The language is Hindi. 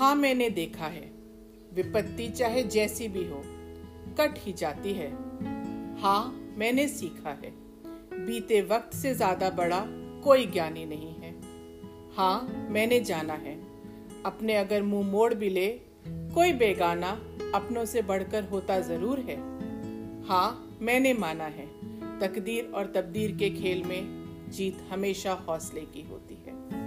हाँ मैंने देखा है। विपत्ति चाहे जैसी भी हो, कट ही जाती है। हाँ मैंने सीखा है। बीते वक्त से ज़्यादा बड़ा कोई ज्ञानी नहीं है। हाँ मैंने जाना है। अपने अगर मुँह मोड़ भी ले, कोई बेगाना अपनों से बढ़कर होता ज़रूर है। हाँ मैंने माना है, तकदीर और तबदीर के खेल में जीत हमेशा हौसले की होती है।